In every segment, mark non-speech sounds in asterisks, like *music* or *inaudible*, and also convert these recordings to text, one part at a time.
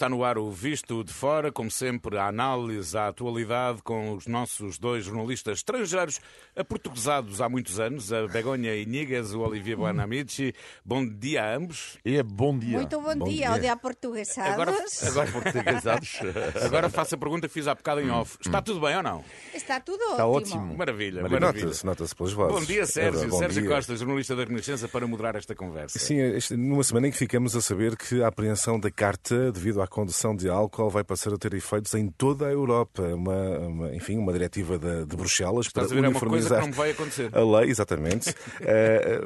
está no ar o Visto de Fora, como sempre, a análise à atualidade com os nossos dois jornalistas estrangeiros aportuguesados há muitos anos, a Begonha Inigas e o Olivier Buanamici. Bom dia a ambos. E bom dia. Muito bom, bom dia, dia. ao dia portuguesados. Agora, agora portuguesados. *laughs* agora faço a pergunta que fiz há bocado em off. Está tudo bem ou não? Está tudo Está ótimo. ótimo. Maravilha, maravilha. Nota-se nota pelas vozes. Bom dia, Sérgio. É, bom Sérgio dia. Costa, jornalista da Renascença, para moderar esta conversa. Sim, numa semana em que ficamos a saber que a apreensão da carta devido à condução de álcool vai passar a ter efeitos em toda a Europa. Uma, uma- enfim, uma diretiva de, de Bruxelas Estás para a ver, é uma coisa que uniformizar não vai acontecer. a lei, exatamente. *laughs* Eh,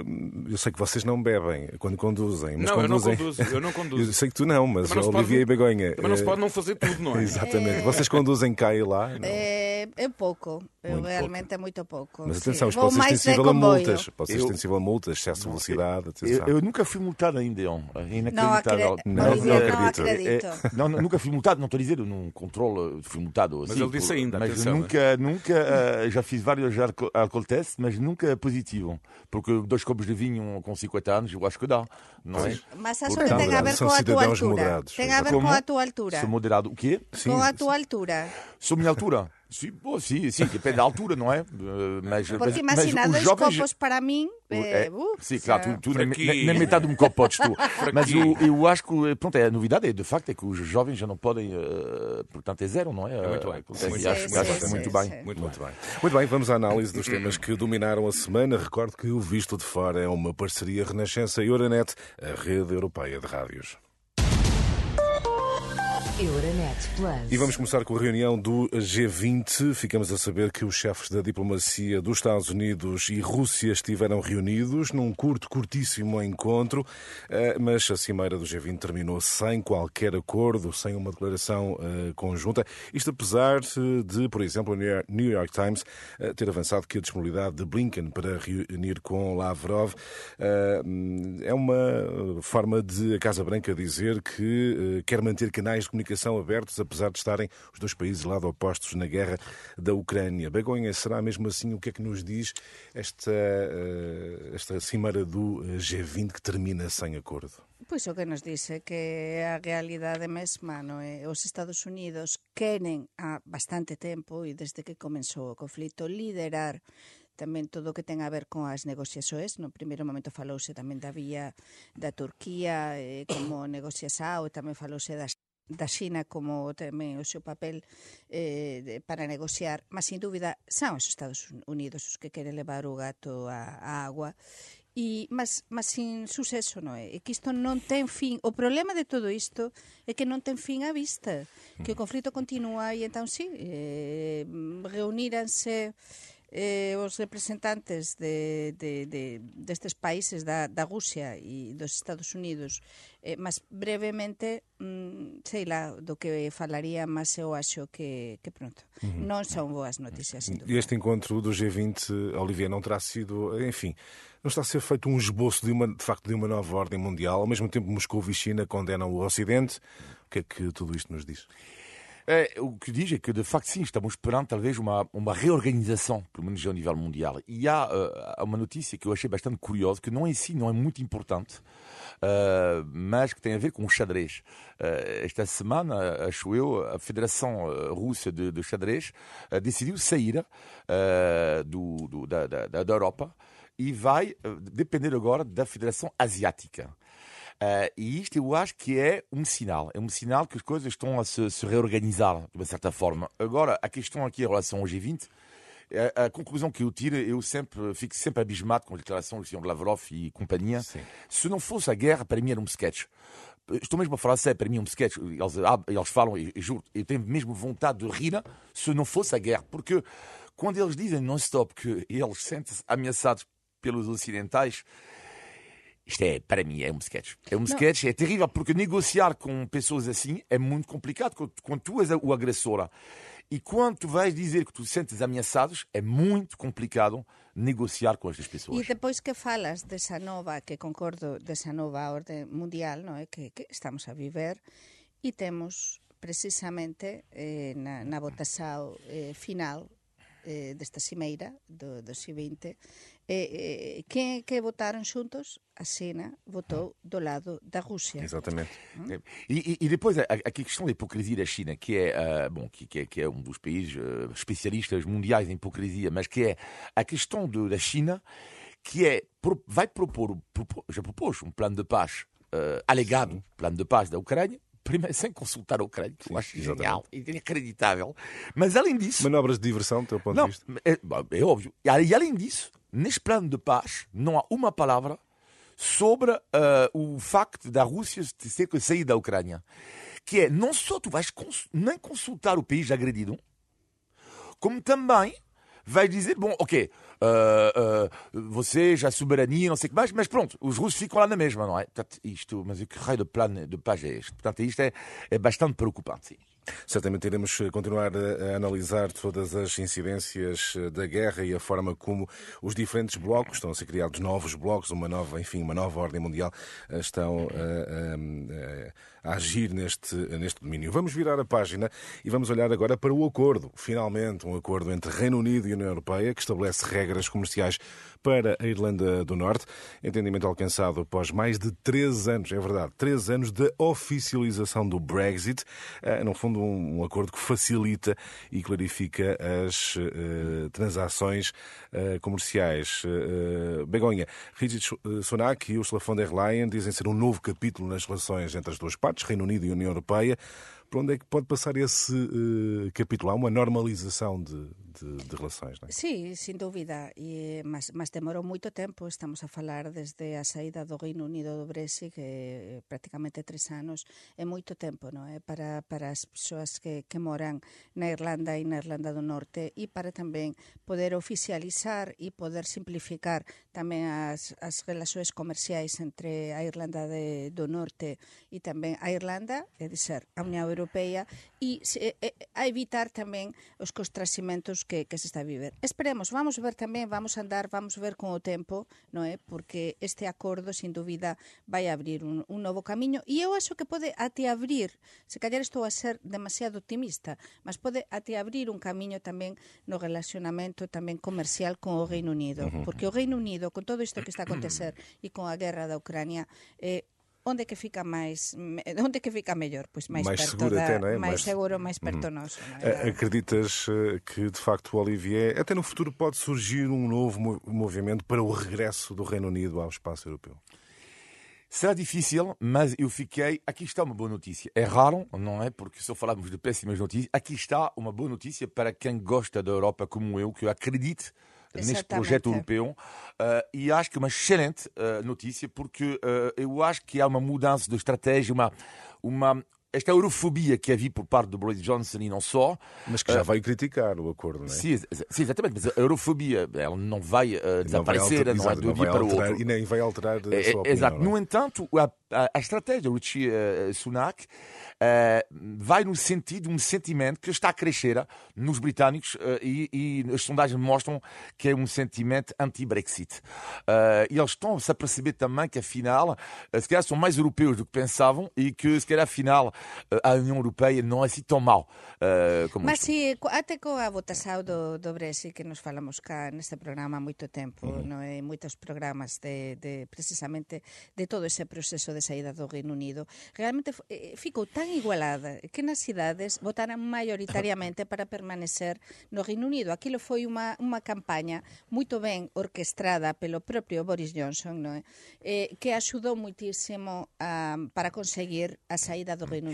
eu sei que vocês não bebem quando conduzem. Mas Não, eu não conduzem... conduzo, eu não *laughs* conduzo. Eu sei que tu não, mas, Mas não se pode- Olivia e Begonha. Mas não se eh, pode não fazer tudo, não é? *laughs* Exatamente. Vocês conduzem cá e lá? Não. É, é pouco, Muito realmente é muito pouco. Mas sim. atenção, isto Vou pode ser extensível a multas. Pode ser Eu- extensível a multas, excesso de velocidade. Eu, Atenção. eu nunca fui multado ainda, Não, inacreditável. acre... Não, Olivia, não não acredito. acredito. *laughs* Não, não, nunca fui multado, não estou a dizer, eu não controlo, fui multado. Mas assim, ele disse ainda, Mas atenção, nunca, nunca, eh, já fiz vários alcool tests, mas nunca positivo. Porque dois copos de vinho com 50 anos, eu acho que dá, não é? Mas acho que tem a ver com a tua altura. moderados. Tem a ver Como? com a tua altura. Sou moderado. O quê? Sim, Com a tua altura. Sou minha altura? Sim, bom, sim, sim, depende da altura, não é? Eh, Mas, Porque mas, imagina, mas os dois jovens... copos para mim. É, É, uh, sim, claro, tu, tu nem, Fraquinho. nem- nem metade de um copo podes tu. *laughs* Mas eu, eu acho que, pronto, é, a novidade é, de facto, é que os jovens já não podem, eh, portanto, é zero, não é? É muito bem. Portanto, Muito bem. acho, Sim, acho sim, muito sim, bem. Muito, Muito bem. bem. Muito bem, vamos à análise dos temas que dominaram a semana. Recordo que o Visto de Fora é uma parceria Renascença e Oranet, a rede europeia de rádios. Euronet Plus. E vamos começar com a reunião do G20. Ficamos a saber que os chefes da diplomacia dos Estados Unidos e Rússia estiveram reunidos num curto, curtíssimo encontro, eh, mas a cimeira do G20 terminou sem qualquer acordo, sem uma declaração eh, conjunta. Isto apesar de, por exemplo, o New York- Times eh, ter avançado que a disponibilidade de Blinken para reunir com Lavrov é uma forma de a Casa Branca dizer que quer manter canais de comunicação abertos, apesar de estarem os dois países lado opostos na guerra da Ucrânia. Begonha, será mesmo assim o que é que nos diz esta, eh, esta cimeira do eh, G20 que termina sem acordo? Pois o que nos dice que a realidade mesma non é os Estados Unidos queren há bastante tempo e desde que comenzou o conflito liderar tamén todo o que ten a ver con as negociações. No primeiro momento falouse tamén da vía da Turquía eh, como negociação e tamén falouse das da China como tamén o seu papel eh, de, para negociar, mas sin dúbida son os Estados Unidos os que queren levar o gato á, á agua e mas, mas sin suceso non é? E que isto non ten fin. O problema de todo isto é que non ten fin á vista, que o conflito continúa e entón sí, eh, reuníranse eh, os representantes de, de, de, destes países da, da Rusia e dos Estados Unidos eh, mas brevemente mm, sei lá do que falaría mas eu acho que, que pronto non son boas noticias E este encontro do G20, Olivier, não terá sido, enfim, não está a ser feito um esboço de uma, de facto, de uma nova ordem mundial. Ao mesmo tempo, Moscou e China condenam o Ocidente. O que é que tudo isto nos diz? É, o que diz é que, de facto, sim, estamos perante talvez uma, uma reorganização, pelo menos ao nível mundial. E há, há uma notícia que eu achei bastante curiosa, que não em si não é muito importante, eh, mas que tem a ver com o xadrez. Eh, esta semana, acho eu, a Federação Russa de, de Xadrez decidiu sair do, do- da, da, da Europa e vai depender agora da Federação Asiática. Uh, e isto eu acho que é um sinal. É um sinal que as coisas estão a se, se reorganizar, de uma certa forma. Agora, a questão aqui em relação ao G20, a, a conclusão que eu tiro, eu sempre fico sempre abismado com a declaração do Sr. Lavrov e companhia. Se não fosse a guerra, para mim era um sketch. Estou mesmo a falar sério, para mim é um sketch. Eles, eles falam, e, e juro, eu tenho mesmo vontade de rir se não fosse a guerra. Porque quando eles dizem non-stop que eles sentem-se ameaçados pelos ocidentais, isto é, para mim, é um sketch. É um sketch, é terrível, porque negociar com pessoas assim é muito complicado quando, quando tu és o agressora. E quando tu vais dizer que tu sentes ameaçados, é muito complicado negociar com estas E pessoas. depois que falas desa nova, que concordo, desa nova orde mundial, non é? Que, que estamos a viver, e temos precisamente eh, na, na votação eh, final eh, desta cimeira do, do X20, eh, eh, quem é que votaram juntos? A China votou do lado da Rússia. Exatamente. E, e- e depois a, a- questão da hipocrisia da China, que é, ah, bom, que, que é, que é um dos países ah, especialistas mundiais em hipocrisia, mas que é a questão da China, que é, vai propor, propor- já propôs um plano de paz, ah, alegado plano de paz da Ucrânia, primeiro sem consultar Ucrânia, que eu acho genial, inacreditável. Mas além disso, Manobras de diversão, do teu ponto não, de vista? é, é óbvio. E além disso, neste plano de paz, não há uma palavra sobre ah, o facto da Rússia ter que sair da Ucrânia. Que é, não só tu vais cons- nem consultar o país agredido, como também vais dizer, bom, ok, vocês, a soberania, não sei o que mais, mas pronto, os russos ficam lá na mesma, não é? Portanto, isto, mas que raio de plano de paz é este? Portanto, isto é, é bastante preocupante. Certamente iremos eh, continuar a, a analisar todas as incidências eh, da guerra e a forma como os diferentes blocos, estão a ser criados novos blocos, uma nova, enfim, uma nova ordem mundial, eh, estão eh, eh, a agir neste, neste domínio. Vamos virar a página e vamos olhar agora para o acordo. Finalmente, um acordo entre Reino Unido e União Europeia que estabelece regras comerciais para a Irlanda do Norte. Entendimento alcançado após mais de três anos, é verdade, três anos da oficialização do Brexit. Eh, No fundo, um, um acordo que facilita e clarifica as eh, transações eh, comerciais. Eh, Begonha, Rishi Sunak e Ursula von der Leyen dizem ser um novo capítulo nas relações entre as duas partes, Reino Unido e União Europeia. Para onde é que pode passar esse capítulo? Há uma normalização de, de- de relações, não é? Sí, e, mas, mas demorou moito tempo, estamos a falar desde a saída do Reino Unido do Brexit, que é anos, é moito tempo, non é? Para, para as persoas que, que na Irlanda e na Irlanda do Norte e para tamén poder oficializar e poder simplificar tamén as, as comerciais entre a Irlanda de, do Norte e tamén a Irlanda, é dizer, a Unión Europea, e a evitar tamén os que, que se está a viver. Esperemos, vamos ver tamén, vamos andar, vamos ver con o tempo, non é? Porque este acordo, sin dúbida, vai abrir un, un novo camiño e eu acho que pode até abrir, se callar estou a ser demasiado optimista, mas pode até abrir un camiño tamén no relacionamento tamén comercial con o Reino Unido, porque o Reino Unido, con todo isto que está a acontecer *clears throat* e con a guerra da Ucrania, eh, onde que fica máis me- onde que fica mellor? Pois máis, Mais perto seguro da, até, non é? máis Mais- seguro, máis perto noso, non é? Acreditas eh, que, de facto, Olivier, até no futuro pode surgir um novo mo- movimento para o regresso do Reino Unido ao espaço europeu? Será difícil, mas eu fiquei. Aqui está uma boa notícia. É raro, não é? Porque só falamos de péssimas notícias. Aqui está uma boa notícia para quem gosta da Europa como eu, que eu acredite neste projeto europeu. Ah, e acho que é uma excelente ah, notícia, porque ah, eu acho que há uma mudança de estratégia, uma. uma esta eurofobia que havia por parte do Boris Johnson e não só, Mas que já veio criticar o acordo, não é? Sim, sim, exatamente, mas a eurofobia ela não vai Não vai desaparecer, não é exato, de um não dia vai para o alterar- outro. E nem vai alterar a sua É, é, opinião. Exato. não é? No entanto, a, a, a estratégia do Richie eh, Sunak eh, vai no sentido de um sentimento que está a crescer nos britânicos eh, e, e as sondagens mostram que é um sentimento anti-Brexit. Eh, e eles estão a se aperceber também que, afinal, eh, se calhar são mais europeus do que pensavam e que, se calhar, afinal, eh, a União Europeia não é assim tão mal eh, como Mas isto. si, co- até coa votação do, do Brexit que nos falamos cá neste programa há moito tempo, non é? moitos programas de, de precisamente de todo ese proceso de saída do Reino Unido, realmente eh, ficou tan igualada que nas cidades votaran maioritariamente *laughs* para permanecer no Reino Unido. Aquilo foi unha, unha campaña moito ben orquestrada pelo propio Boris Johnson, non é? Eh, que axudou moitísimo a, para conseguir a saída do Reino Unido,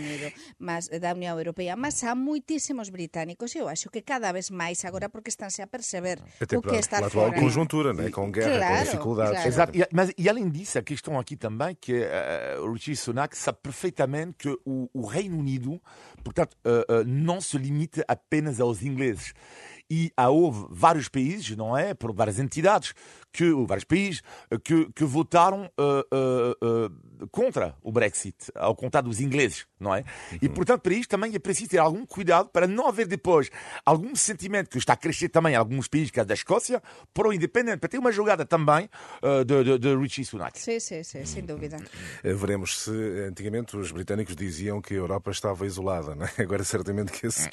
mas da Unión Europea, mas há moitísimos británicos, eu acho que cada vez máis agora porque estánse a perceber Até o que está atual fora. conjuntura, não é? com guerra, Claro, com dificuldades. claro. Exato. E, mas, e além disso, a questão aqui também que eh, o Richie Sunak sabe perfeitamente que o, o Reino Unido, portanto, eh, eh, não se limita apenas aos ingleses. E há, houve vários países, não é? Por várias entidades, que, ou vários países, que, que votaram eh, eh, eh, contra o Brexit, ao contrário dos ingleses, não é? E, portanto, para isto também é preciso ter algum cuidado para não haver depois algum sentimento que está a crescer também em alguns países, que é da Escócia, para o independente, para ter uma jogada também de, de, de Richie Sunak. Sí, sí, sí, sin dúvida. Veremos se antigamente os britânicos diziam que a Europa estava isolada, não é? *laughs* Agora certamente que esse,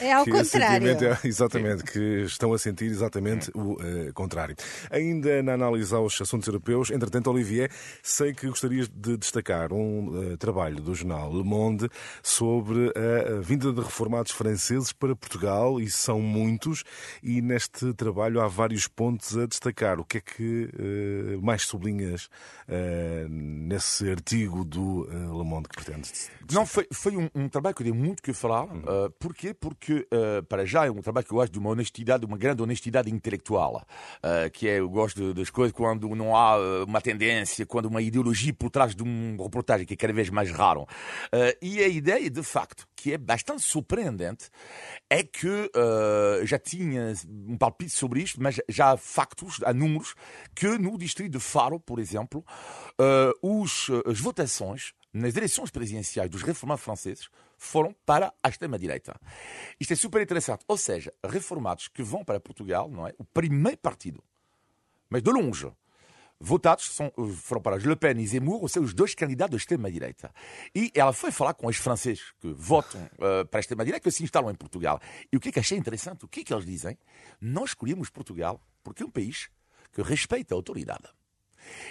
É ao *laughs* que esse contrário. sentimento é, exatamente, Exatamente, que estão a sentir exatamente o uh, contrário. Ainda na análise aos assuntos europeus, entretanto, Olivier, sei que gostarias de destacar um uh, trabalho do jornal Le Monde sobre a vinda de reformados franceses para Portugal, e são muitos, e neste trabalho há vários pontos a destacar. O que é que uh, mais sublinhas nesse artigo do Le Monde que pretende? Não, foi, foi um, um, trabalho que deu muito que falar. Uhum. porquê? Porque, para já, é um trabalho que eu acho de uma honestidade, uma grande honestidade intelectual, uh, que é, eu gosto das coisas quando não há eh, uma tendência, quando uma ideologia por trás de uma reportagem, que é cada vez mais raro. Uh, e a ideia, de facto, que é bastante surpreendente, é que uh, já tinha um palpite sobre isto, mas já há factos, há números, que no distrito de Faro, por exemplo, os, as votações nas eleições presidenciais dos reformados franceses foram para a extrema-direita. Isto é super interessante. Ou seja, reformados que vão para Portugal, não é? O primeiro partido, mas de longe, votados são, foram para Le Pen e Zemmour, ou seja, os dois candidatos da extrema-direita. E ela foi falar com os franceses que votam uh, para a extrema-direita, que se instalam em Portugal. E o que é que achei interessante? O que é que eles dizem? Nós escolhemos Portugal porque é um país que respeita a autoridade.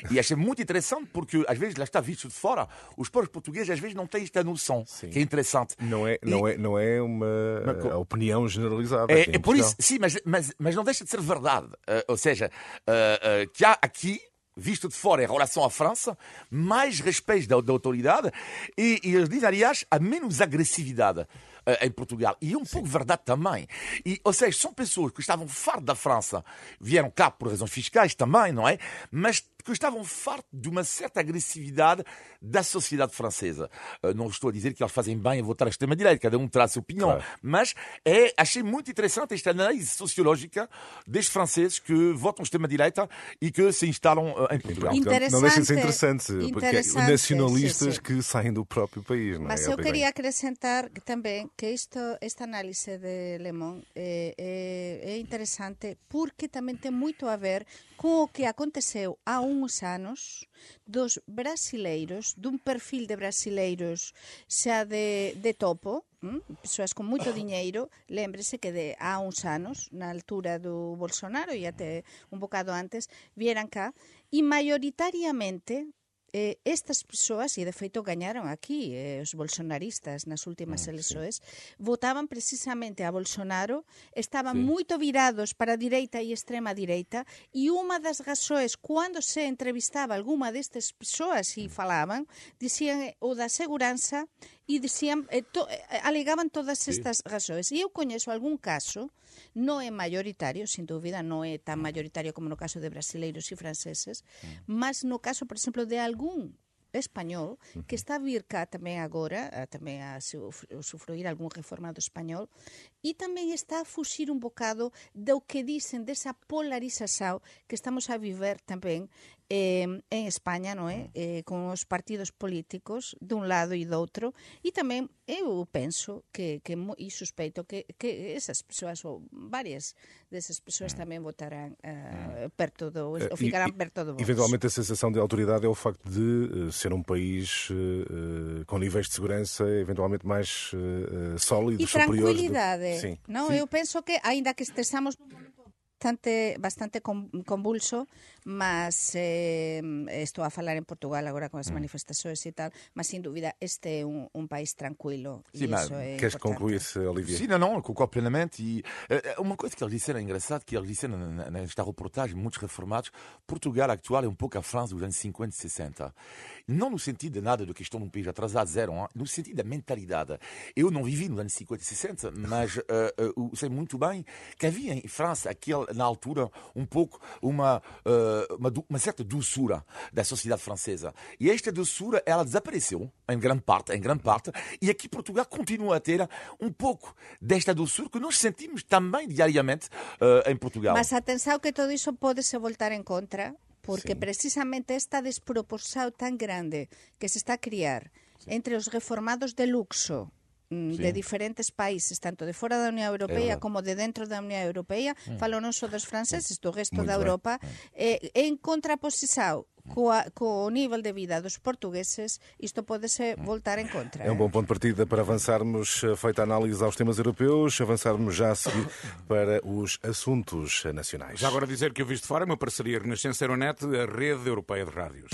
E achei muito interessante porque, às vezes, lá está visto de fora, os povos portugueses às vezes não têm esta noção, sim. que é interessante. Não é, não e... é, não é uma opinião generalizada. É, é por isso, sim, mas, mas, mas não deixa de ser verdade. Uh, ou seja, uh, uh, que há aqui visto de fora em relação à França, mais respeito da, da autoridade e, e eles dizem, aliás, a menos agressividade. Eh, em Portugal. E é um Sim. pouco verdade também. E, ou seja, são pessoas que estavam fartas da França, vieram cá por razões fiscais também, não é? Mas que estavam fartos de uma certa agressividade da sociedade francesa. Eh, não estou a dizer que eles fazem bem a votar à extrema-direita, cada um traz a sua opinião, claro. mas é, achei muito interessante esta análise sociológica destes franceses que votam extrema-direita e que se instalam eh, em Portugal. Não deixa de ser interessante, porque é nacionalistas sim, sim. que saem do próprio país. Não é? Mas eu queria acrescentar também que isto, esta análise de Lemon é, é, é interesante porque tamén ten moito a ver co que aconteceu há uns anos dos brasileiros, dun perfil de brasileiros xa de, de topo, hm? persoas con moito *coughs* diñeiro, lembrese que de há uns anos, na altura do Bolsonaro e até un bocado antes, vieran cá, e maioritariamente Eh, estas persoas, e de feito gañaron aquí eh, os bolsonaristas nas últimas ah, elexoes, sí. votaban precisamente a Bolsonaro, estaban sí. moito virados para a direita e extrema direita, e unha das gasoes, cando se entrevistaba alguma destas persoas e mm. falaban, dicían eh, o da seguranza e dicían, eh, to, eh, alegaban todas sí. estas gasoes. E eu coñezo algún caso, non é maioritario, sin dúbida, non é tan mm. maioritario como no caso de brasileiros e franceses, mm. mas no caso, por exemplo, de algún español que está a vir cá tamén agora a, tamén a sufruir algún reformado español e tamén está a fuxir un bocado do que dicen desa polarización que estamos a viver tamén eh, en España, non é? Eh, con os partidos políticos dun lado e do outro e tamén eu penso que, que e suspeito que, que esas persoas ou varias desas persoas tamén votarán uh, perto do ou ficarán perto do. Eventualmente a sensação de autoridade é o facto de uh, ser um país uh, com níveis de segurança eventualmente mais sólidos, e superiores. E tranquilidade. Do... Sim. Non, Sim. eu penso que aínda que estresamos bastante bastante convulso, mas eh, estou a falar en Portugal agora con as mm. manifestações e tal, mas sin dúvida este é un, un país tranquilo. Sim, mas é queres concluir, Olivier? Sim, não, não, concordo plenamente. E uh, uma coisa que eles disseram, é engraçado, que eles disseram nesta reportagem, muitos reformados, Portugal atual é um pouco a França dos anos 50 e 60. Não no sentido de nada do que estão num país atrasado, zero, hein? no sentido da mentalidade. Eu não vivi nos anos 50 e 60, mas *laughs* uh, uh, sei muito bem que havia em França, aquele, na altura, um pouco uma, uh, uma, uma, certa doçura da sociedade francesa. E esta doçura, ela desapareceu, em grande parte, em grande parte, e aqui Portugal continua a ter um pouco desta doçura que nós sentimos também diariamente em Portugal. Mas atenção que tudo isso pode se voltar em contra porque sí. precisamente esta desproporción tan grande que se está a criar sí. entre os reformados de luxo sí. de diferentes países, tanto de fora da Unión Europea como de dentro da Unión Europea, mm. falo non só dos franceses, do resto Muy da Europa, eh, en contraposición coa, co nível de vida dos portugueses, isto pode-se voltar en contra. É um bom ponto de partida para avançarmos, eh, feita a análise aos temas europeus, avançarmos já a seguir *laughs* para os assuntos nacionais. Já agora dizer que eu visto fora é uma parceria Renascença Euronet, a rede europeia de rádios.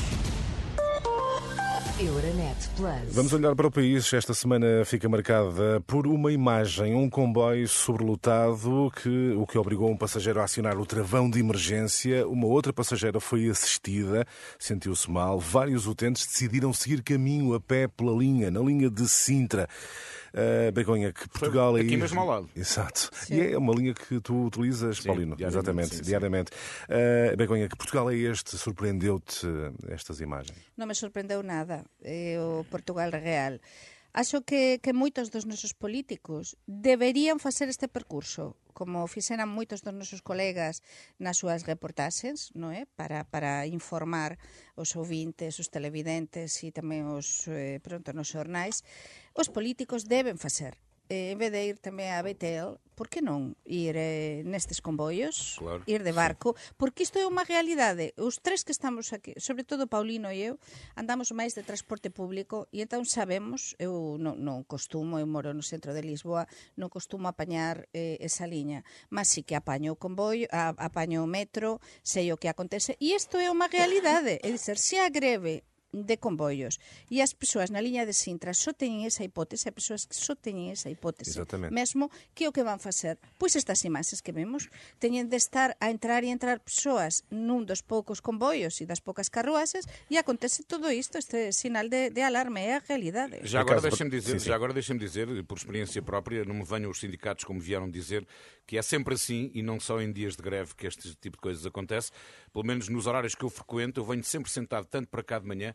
Euronet Plus. Vamos olhar para o país. Esta semana fica marcada por uma imagem, um comboio sobrelotado que o que obrigou um passageiro a acionar o travão de emergência. Uma outra passageira foi assistida, sentiu-se mal. Vários utentes decidiram seguir caminho a pé pela linha, na linha de Sintra. Uh, Begonha, que Portugal aqui é. mesmo ao lado. Exato. Sim. E é uma linha que tu utilizas, Sim, Paulino. diariamente, Exatamente, sim, diariamente. Uh, Begonha, que Portugal é este? Surpreendeu-te estas imagens? non me sorprendeu nada é o Portugal real. Acho que, que moitos dos nosos políticos deberían facer este percurso, como fixeran moitos dos nosos colegas nas súas reportaxes, non é? Para, para informar os ouvintes, os televidentes e tamén os, eh, pronto, nos xornais. os políticos deben facer. Eh, en vez de ir tamén a BTL, por que non ir eh, nestes comboios, claro, ir de barco? Sí. Porque isto é unha realidade. Os tres que estamos aquí, sobre todo Paulino e eu, andamos máis de transporte público e entón sabemos, eu non, non costumo, eu moro no centro de Lisboa, non costumo apañar eh, esa liña, mas sí que apaño o comboio, a, apaño o metro, sei o que acontece, e isto é unha realidade. É dizer, se a greve de convoios. E as persoas na liña de Sintra só teñen esa hipótese, as persoas que só teñen esa hipótese. Exactamente. mesmo que o que van facer? Pois estas imaxes que vemos teñen de estar a entrar e entrar persoas nun dos poucos convoios e das poucas carruaxes e acontece todo isto este sinal de, de alarme é a realidade. Já agora deixem-me dizer, sim, sim. já agora deixem dizer, por experiência própria, não me venham os sindicatos como vieram dizer, que é sempre assim, e não só em dias de greve que este tipo de coisas acontece, pelo menos nos horários que eu frequento, eu venho sempre sentado, tanto para cá de manhã,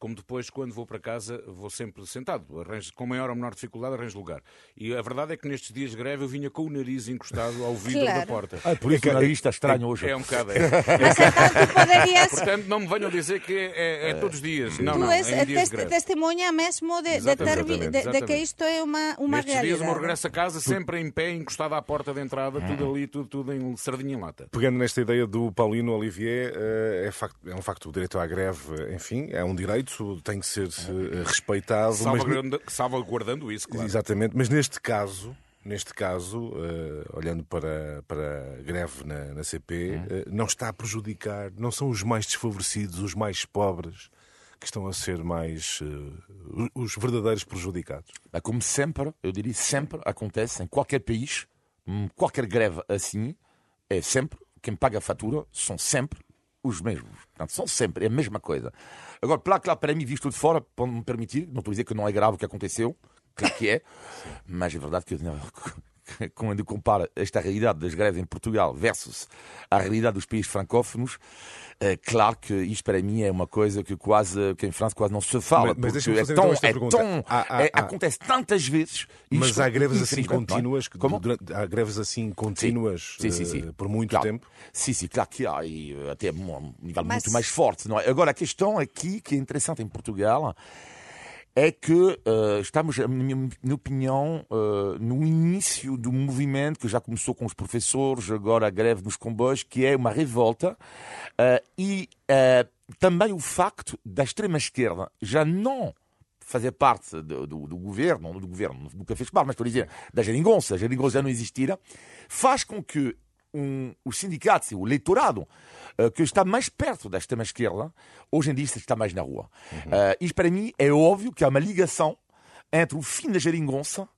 como depois, quando vou para casa, vou sempre sentado. Arranjo, com maior ou menor dificuldade, arranjo lugar. E a verdade é que nestes dias de greve eu vinha com o nariz encostado ao vidro Claro. da porta. Ah, por isso que o nariz está estranho hoje. É um bocado. É. *laughs* mas então tu poderias Portanto, não me venham dizer que é, é- é todos os dias. Não, tu não, és é em dias de tes, greve. testemunha mesmo de, de, ter, de, de que isto é uma, uma Nestes dias, o meu realidade regresso a casa sempre em pé, encostado à porta de entrada, tudo ali, tudo, tudo em sardinha em lata. Pegando nesta ideia do Paulino Olivier, eh, é, facto- é um facto o direito à greve, enfim, é um direito, tem que ser eh, respeitado. mas- Salvaguardando, salvaguardando isso, claro. Exatamente, mas neste caso, neste caso, eh, olhando para, para a greve na, na CP, eh, não está a prejudicar, não são os mais desfavorecidos, os mais pobres, que estão a ser mais eh, os verdadeiros prejudicados. É Como sempre, eu diria sempre, acontece em qualquer país, hum, qualquer greve assim, é sempre, quem paga a fatura são sempre os mesmos. Portanto, são sempre, é a mesma coisa. Agora, claro, claro, para mim, visto de fora, pode me permitir, não estou a dizer que não é grave o que aconteceu, claro que é, *laughs* mas é verdade que não, *laughs* quando compara esta realidade das greves em Portugal versus a realidade dos países francófonos, é claro que isto para mim é uma coisa que quase, que em França quase não se fala, Mas- mas porque é tão, então esta é tão, Há- há- é- há- acontece tantas vezes. Mas há greves assim é? contínuas, que Como? durante- há greves assim contínuas Sim, sim, sim. eh, por muito Claro. tempo. Sim, sim, claro que há, e até um nível Mas- muito mais forte. Não é? Agora, a questão aqui, que é interessante em Portugal, é que eh, estamos, na minha, minha opinião, eh, no início do movimento que já começou com os professores, agora a greve dos comboios, que é uma revolta, eh, e também o facto da extrema-esquerda já não fazer parte do, do, do governo, do governo, nunca fez parte, mas estou a dizer, da geringonça, a geringonça não existira, faz com que um, os sindicatos e o eleitorado eh, que está mais perto da extrema-esquerda, hoje em dia está mais na rua. Eh, isto para mim é óbvio que há uma ligação entre o fim da geringonça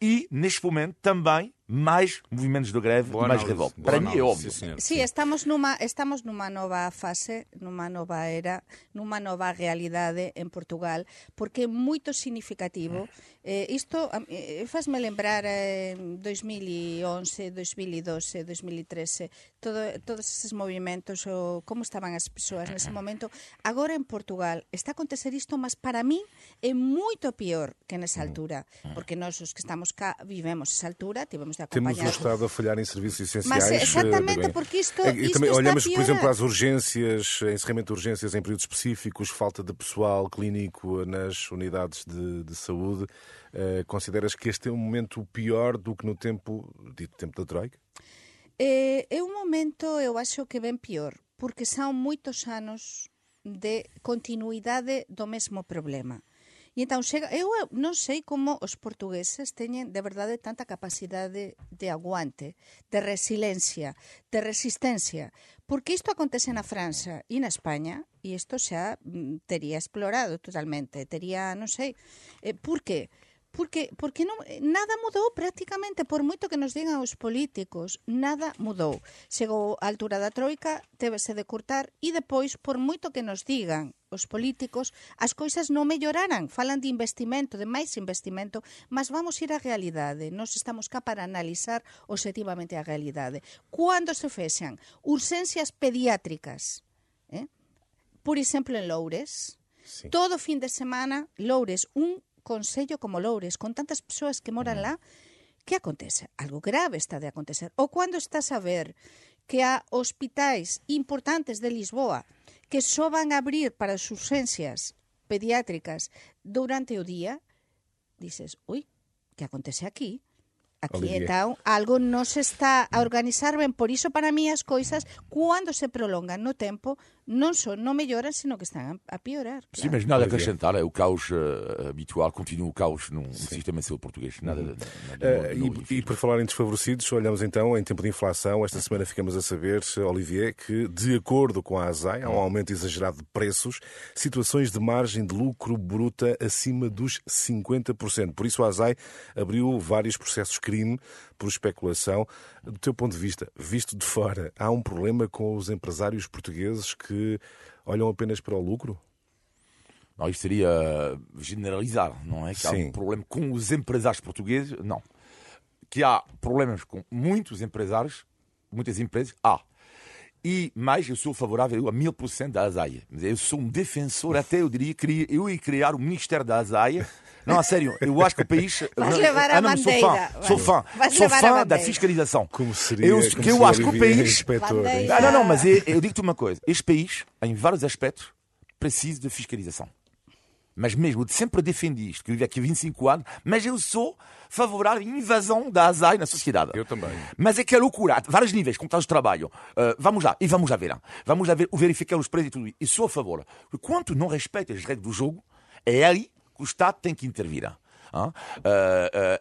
e, neste momento, também mais movimentos de greve Boa mais análise, revolta. Para mim é análise, óbvio. sim, senhor. Sí, estamos numa estamos numa nova fase, numa nova era, numa nova realidade en Portugal, porque é moito significativo. Eh, isto eh, fazme lembrar eh, en 2011, 2012, 2013, todo, todos esses movimentos, o como estaban as persoas nese momento. Agora en Portugal está a acontecer isto, mas para mí é moito pior que nesa altura, porque nós os que estamos cá vivemos esa altura, tivemos de Temos o Estado a falhar em serviços essenciais. Mas, eh, exatamente, Begonha. porque isto- É, E isto também olhamos, por exemplo, às urgências, encerramento de urgências em períodos específicos, falta de pessoal clínico nas unidades de, de saúde. Eh, consideras que este é um momento pior do que no tempo, dito tempo da Troika? Eh, é un momento, eu acho que ben pior, porque son moitos anos de continuidade do mesmo problema. E entón chega, eu eh, non sei como os portugueses teñen de verdade tanta capacidade de aguante, de resiliencia, de resistencia, porque isto acontece na França e na España e isto xa mm, tería explorado totalmente, tería, non sei, eh, por que? Porque, porque non, eh, nada mudou prácticamente, por moito que nos digan os políticos, nada mudou. Chegou a altura da troika, tevese de cortar, e depois, por moito que nos digan os políticos, as coisas non melloraran. Falan de investimento, de máis investimento, mas vamos ir á realidade. Nos estamos cá para analizar objetivamente a realidade. Cando se fexan urxencias pediátricas, eh? por exemplo, en Loures, sí. todo fin de semana, Loures, un consello como Loures, con tantas persoas que moran mm. lá, que acontece? Algo grave está de acontecer. Ou cando estás a ver que há hospitais importantes de Lisboa que só van abrir para as urxencias pediátricas durante o día, dices, ui, que acontece aquí? Aquí então, algo non se está a organizar ben, por iso para mí as coisas, cando se prolongan no tempo, non só non melloran, sino que están a, a piorar. Sim, Claro. mas nada a Olivier. acrescentar. É o caos eh, habitual, continua o caos no, no sistema de saúde português. Nada, nada, Eh, não- não- e, e por falar em desfavorecidos, olhamos então em tempo de inflação. Esta semana ficamos a saber, Olivier, que de acordo com a ASAI, há um aumento exagerado de preços, situações de margem de lucro bruta acima dos 50%. Por isso a ASAI abriu vários processos crime por especulação. Do teu ponto de vista, visto de fora, há um problema com os empresários portugueses que olham apenas para o lucro? Não, isto seria generalizar, não é? Que há Sim. um problema com os empresários portugueses, não. Que há problemas com muitos empresários, muitas empresas, há. E mais, eu sou favorável a mil por cento da ASAI. Eu sou um defensor, até eu diria, eu ia criar o Ministério da ASAI. Não, a sério, eu acho que o país. Vais levar a Ah, não, sou fã, bandeira, sou fã, vais sou fã da fiscalização. Como seria, eu, como que eu acho que o país. Ah, não, não, mas eu, eu digo-te uma coisa: este país, em vários aspectos, precisa de fiscalização. Mas mesmo, eu sempre defendi isto, que eu vivo aqui há 25 anos, mas eu sou favorável à invasão da ASAI na sociedade. Eu também. Mas é que é loucura, a vários níveis, contratos de trabalho. Uh, vamos lá, e vamos lá ver. Vamos lá ver, verificar os preços e tudo isso. E sou a favor. Porque quando não respeita as regras do jogo, é aí que o Estado tem que intervir. Uh, uh,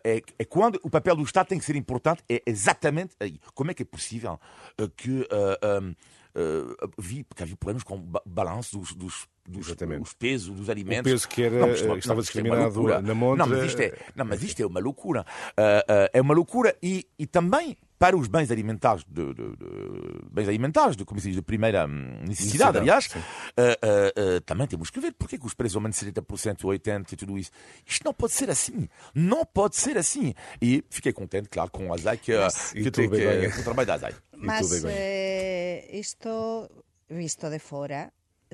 é, é quando o papel do Estado tem que ser importante, é exatamente aí. Como é que é possível uh, que uh, um, uh, vi, porque havia problemas com o ba balanço dos, dos, dos os pesos dos alimentos. peso que era- Não, isto- estava não, é discriminado loucura. na montra. Não, mas isto é, não, mas isto é uma loucura. Ah, ah, é uma loucura e, e também para os bens alimentares, de, de- de- bens alimentares, de, como se diz, de primeira hum, necessidade, aliás, ah, ah, ah, também temos que ver porque é que os preços aumentam 70%, 80% e tudo isso. Isto não pode ser assim. Não pode ser assim. E fiquei contente, claro, com o Azai, que, ah, E que tem que, o trabalho da Azai. Mas eh, isto, visto de fora,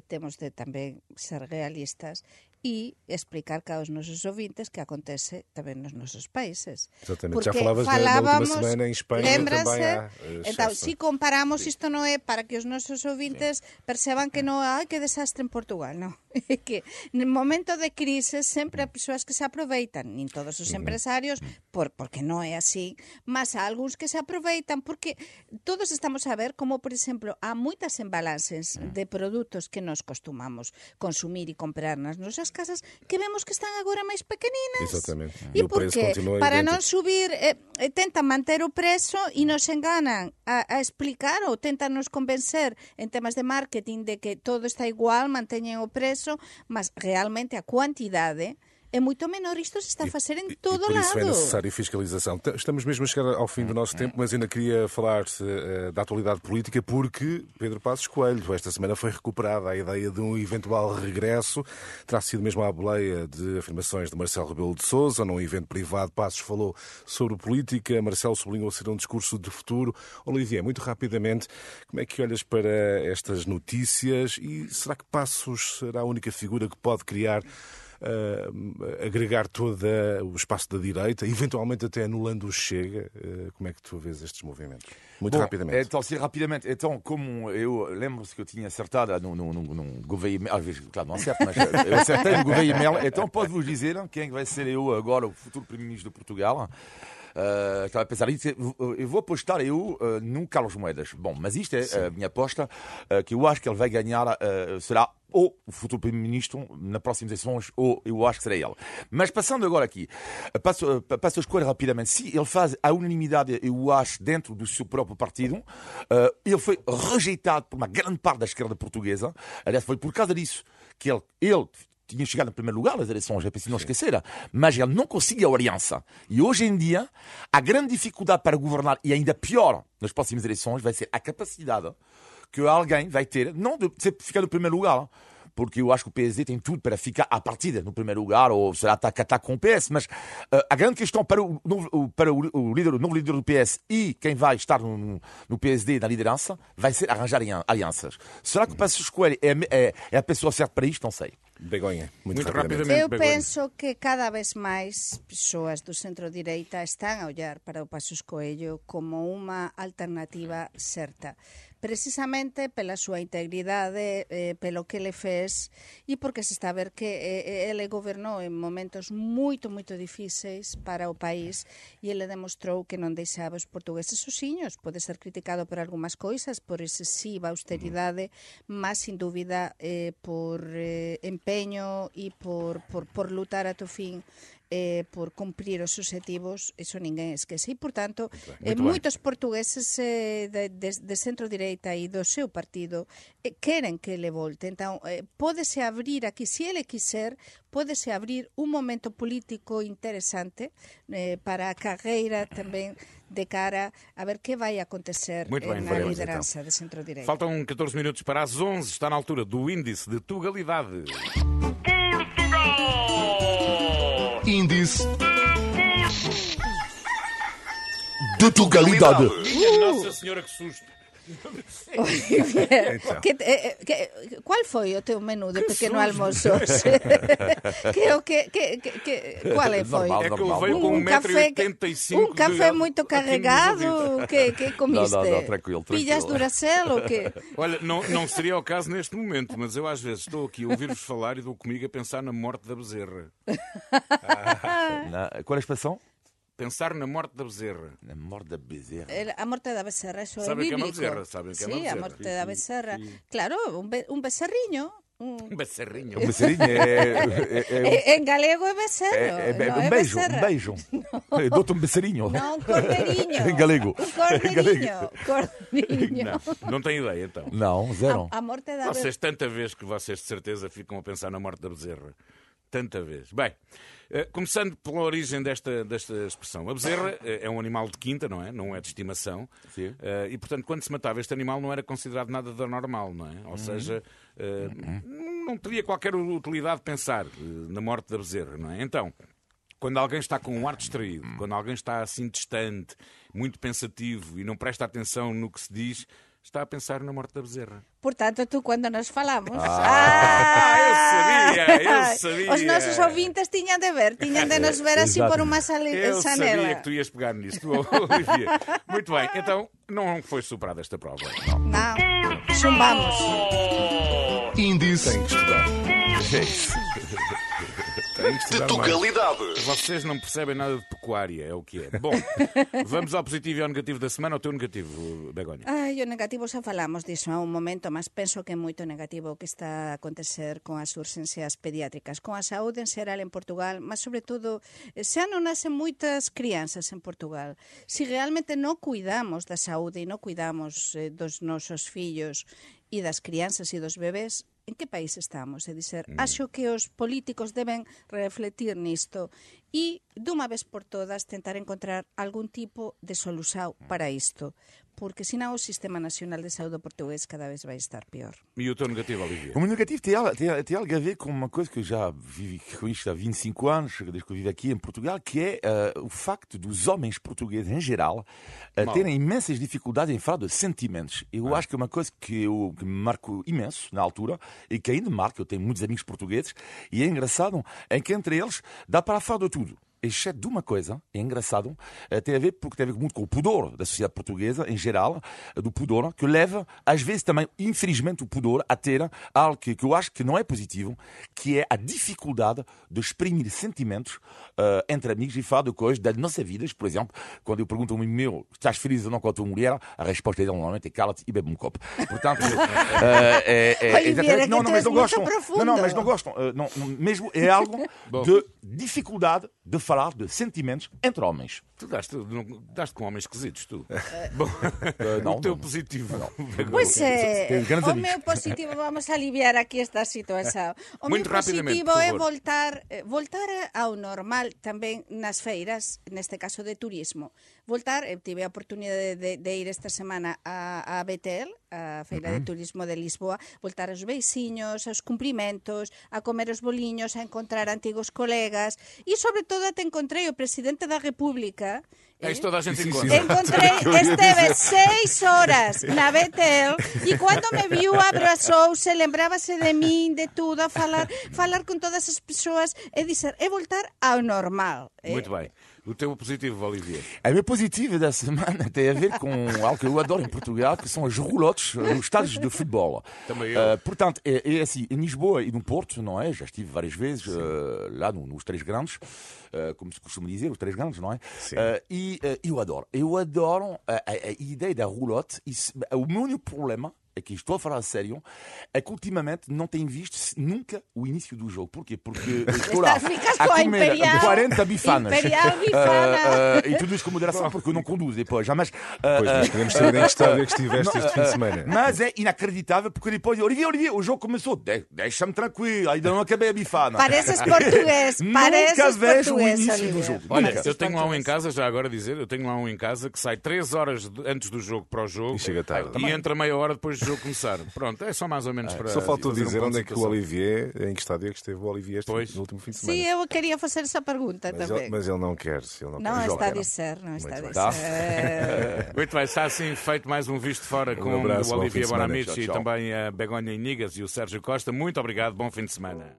temos de tamén ser realistas e explicar cá aos nosos ouvintes que acontece tamén nos nosos países. Exatamente, Porque já falavas falábamos, na, na semana en Espanha tamén há, Então, se si comparamos isto non é para que os nosos ouvintes perceban que mm. non hai que desastre en Portugal, non. *laughs* É que no momento de crise sempre há mm. persoas que se aproveitan, nin todos os mm. empresarios, por, porque non é así, mas há algúns que se aproveitan, porque todos estamos a ver como, por exemplo, há moitas embalances de produtos que nos costumamos consumir e comprar nas nosas casas que vemos que están agora máis pequeninas. Exatamente. E, o por preço qué? continua Para idêntico. non subir, eh, eh, tentan manter o preço e nos enganan a, a explicar ou tentan nos convencer en temas de marketing de que todo está igual, manteñen o preço, mas realmente a cuantidade é moito menor. Isto se está a facer en E- todo e por isso é lado. necessário fiscalização. Estamos mesmo a chegar ao fim do nosso tempo, mas ainda queria falar eh, da atualidade política porque Pedro Passos Coelho esta semana foi recuperada a ideia de um eventual regresso. Terá sido mesmo à boleia de afirmações de Marcelo Rebelo de Sousa num evento privado. Passos falou sobre política, Marcelo sublinhou ser um discurso de futuro. Olivier, muito rapidamente, como é que olhas para estas notícias e será que Passos será a única figura que pode criar uh, agregar todo o espaço da direita, eventualmente até anulando o Chega. Uh, como é que tu vês estes movimentos? Muito Bom, rapidamente. Então, sim, rapidamente. Então, como eu lembro-se que eu tinha acertado num, num, num, num governo, às vezes, claro, não acerto, mas eu acertei no governo, então posso-vos dizer quem vai ser eu agora, o futuro Primeiro-Ministro de Portugal. Uh, estava a pensar, eu vou apostar eu uh, no Carlos Moedas. Bom, mas isto é Sim. a minha aposta, uh, que eu acho que ele vai ganhar, uh, será ou o futuro Primeiro-Ministro nas próximas eleições, ou eu acho que será ele. Mas passando agora aqui, passo, passo a escolher rapidamente. Se ele faz a unanimidade, eu acho, dentro do seu próprio partido, ele foi rejeitado por uma grande parte da esquerda portuguesa. Aliás, foi por causa disso que ele, ele tinha chegado em primeiro lugar nas eleições, é preciso não esquecer, mas ele não conseguiu a aliança. E hoje em dia, a grande dificuldade para governar, e ainda pior nas próximas eleições, vai ser a capacidade que alguém vai ter, não de ficar no primeiro lugar, porque eu acho que o PSD tem tudo para ficar à partida no primeiro lugar, ou será ataque ataque com o PS, mas uh, a grande questão para, o, para o, o, líder, o novo líder do PS e quem vai estar no, no PSD na liderança vai ser arranjar alianças. Será que o Passos Coelho é, é, é a pessoa certa para isto? Não sei. Begonha, muito, muito rapidamente. rapidamente. Eu Begonha. penso que cada vez máis persoas do centro-direita están a ollar para o Pasos Coelho como unha alternativa certa precisamente pela súa integridade, eh, pelo que le fez e porque se está a ver que eh, eh, ele gobernou en momentos moito, moito difíceis para o país e ele demostrou que non deixaba os portugueses sozinhos. Pode ser criticado por algunhas coisas, por excesiva austeridade, mas, sin dúbida, eh, por eh, empeño e por, por, por lutar a tu fin eh, por cumprir os objetivos, eso ninguén esquece. E, portanto, eh, moitos portugueses eh, de, de, de centro-direita e do seu partido eh, queren que ele volte. Entón, eh, pódese abrir aquí, se ele quiser, pódese abrir un momento político interesante eh, para a carreira tamén de cara a ver que vai acontecer Muito bem, na liderança então. de centro-direita. Faltam 14 minutos para as 11, está na altura do índice de Tugalidade. Índice de Tugalidade. Nossa Senhora, que susto! *laughs* então. que, eh, que, qual foi o teu menú de que pequeno almoço? que, o que, que, que, qual é foi? Normal, é que eu veio com um café, 85 um café muito carregado que, que comiste? Não, não, não, tranquilo, tranquilo. Pilhas Duracell ou quê? Olha, não, não seria o caso neste momento, mas eu às vezes estou aqui a ouvir-vos falar e dou comigo a pensar na morte da bezerra. ah. *laughs* Na, qual é a expressão? Pensar na morte da bezerra. Na morte da bezerra. A morte da bezerra, eso é bíblico. Que é uma bezerra, sabem que é uma bezerra. a morte da bezerra. Claro, un, be un becerriño. Un... *laughs* un becerriño. Un becerriño é, é, é, En galego é becerro. É, é, é, um beijo, um beijo. *laughs* No. Dou-te um becerrinho. Não, um cordeirinho. em galego. Um cordeirinho. cordeirinho. Não, não tem ideia, então. Não, zero. A, a morte da Vocês, tanta vez que vocês de certeza ficam a pensar na morte da bezerra. Tanta vez. Bem, eh, começando pela origem desta, desta expressão. A bezerra eh, é um animal de quinta, não é? Não é de estimação. Sim. Uh, e, portanto, quando se matava este animal não era considerado nada de normal, não é? Ou uhum. seja, uh, uhum. não teria qualquer utilidade pensar na morte da bezerra, não é? Então, quando alguém está com um ar distraído, quando alguém está assim distante, muito pensativo e não presta atenção no que se diz, está a pensar na morte da bezerra. Portanto, tu quando nos falamos... Ah, ah, eu sabia, eu sabia. Os nossos ouvintes tiñan de ver, tiñan de nos ver assim por uma sali... eu sabia que tu ias pegar nisso, tu, *laughs* Olivia. Muito bem, então não foi superada esta prova. Não, não. chumbamos. Índice. Tem que estudar. É isso de Tugalidade. Vocês não percebem nada de pecuária, é o que é. Bom, *laughs* vamos ao positivo e ao negativo da semana. O teu negativo, Begoña? Ai, o negativo xa falamos disso há un momento, mas penso que é moito negativo o que está a acontecer con as urgencias pediátricas, con a saúde en xeral en Portugal, mas sobre todo xa non nacen moitas crianzas en Portugal. Si realmente non cuidamos da saúde e non cuidamos eh, dos nosos fillos e das crianzas e dos bebés en que país estamos? É dizer, mm. acho que os políticos deben refletir nisto e, dunha vez por todas, tentar encontrar algún tipo de solución mm. para isto. Porque senão o Sistema Nacional de Saúde português cada vez vai estar pior. E o teu negativo, Olivia? O meu negativo tem, tem, tem algo a ver com uma coisa que eu já vivi com isto há 25 anos, desde que eu vivo aqui em Portugal, que é uh, o facto dos homens portugueses, em geral, uh, terem imensas dificuldades em falar de sentimentos. Eu ah. acho que é uma coisa que, eu, que me marcou imenso na altura e que ainda marca. Eu tenho muitos amigos portugueses e é engraçado em que entre eles dá para falar de tudo exceto de uma coisa, é engraçado, eh, tem a ver porque tem a ver muito com o pudor da sociedade portuguesa, em geral, eh, do pudor, que leva, às vezes também, infelizmente, o pudor a ter algo que, eu acho que não é positivo, que é a dificuldade de exprimir sentimentos uh, entre amigos e falar de coisas das nossas vidas. Por exemplo, quando eu pergunto a um amigo meu, estás feliz ou não com a tua mulher, a resposta dele normalmente é cala-te e bebe um copo. Portanto, uh, *laughs* é, é, é, não, não, mas não gostam. Não, não, mas não gostam. Uh, não, não, mesmo é *laughs* algo de dificuldade de falar de sentimentos entre homens. Tu daste, não- daste com homens esquisitos, tu. *laughs* Bom, não, o teu não. positivo. Pois é, o meu positivo, vamos aliviar aqui esta situação. *laughs* O Muito meu positivo é voltar, eh, voltar ao normal tamén nas feiras, neste caso de turismo. voltar, eh, tive a oportunidade de, de ir esta semana a, a Betel, a Feira uh -huh. de Turismo de Lisboa, voltar aos beixiños, aos cumprimentos, a comer os boliños, a encontrar antigos colegas e, sobre todo, te encontrei o Presidente da República Eh? Isto da xente sí, sí, sí. Encontrei *laughs* esteve seis horas na Betel e cando me viu abrazouse, lembrábase de min, de tudo, a falar, falar con todas as persoas e dizer, é voltar ao normal. Eh? Muito bem. O teu positivo, Olivier. A minha positiva da semana tem a ver com *laughs* algo que eu adoro em Portugal, que são as roulotes nos estádios de futebol. Também eu. Eh, portanto, é, é assim, em Lisboa e no Porto, não é? Já estive várias vezes eh, lá no- nos Três Grandes, eh, como se costuma dizer, os Três Grandes, não é? Sim. E eu adoro. Eu adoro a, a- a ideia da roulotte. E o meu único problema é que estou a falar a sério, é que ultimamente não tenho visto nunca o início do jogo. Porquê? Porque eu estou lá a com a comer Imperial- 40 bifanas. Imperial *laughs* bifana. Eh, eh, e tudo isso com moderação, porque eu não conduzo depois. Já, mas, eh, Pois, mas eh, queremos saber em que estádio é que estiveste este fim de semana. mas é inacreditável porque depois, Olivier, Olivier, o jogo começou. De- Deixa-me tranquilo, ainda não acabei a bifana. Pareces português, *laughs* Nunca pareces vejo o início do Olivier. jogo. Olha, Nunca. eu tenho lá um em casa, já agora dizer, eu tenho lá um em casa que sai 3 horas antes do jogo para o jogo E chega tarde. e entra meia hora depois do jogo começar. Pronto, é só mais ou menos para. Só faltou um dizer ponto onde de é que o. Olivier, em que estádio é que esteve o Olivier este Pois. no último fim de semana. Sim, eu queria fazer essa pergunta mas, também. ele, mas ele não quer. se Ele não, Não quer. está a dizer, não está a dizer. Muito bem, está assim feito mais um visto fora com abraço, o Olivier. Bonamici e também a Begonha Inigas e o Sérgio Costa. Muito obrigado, bom fim de semana.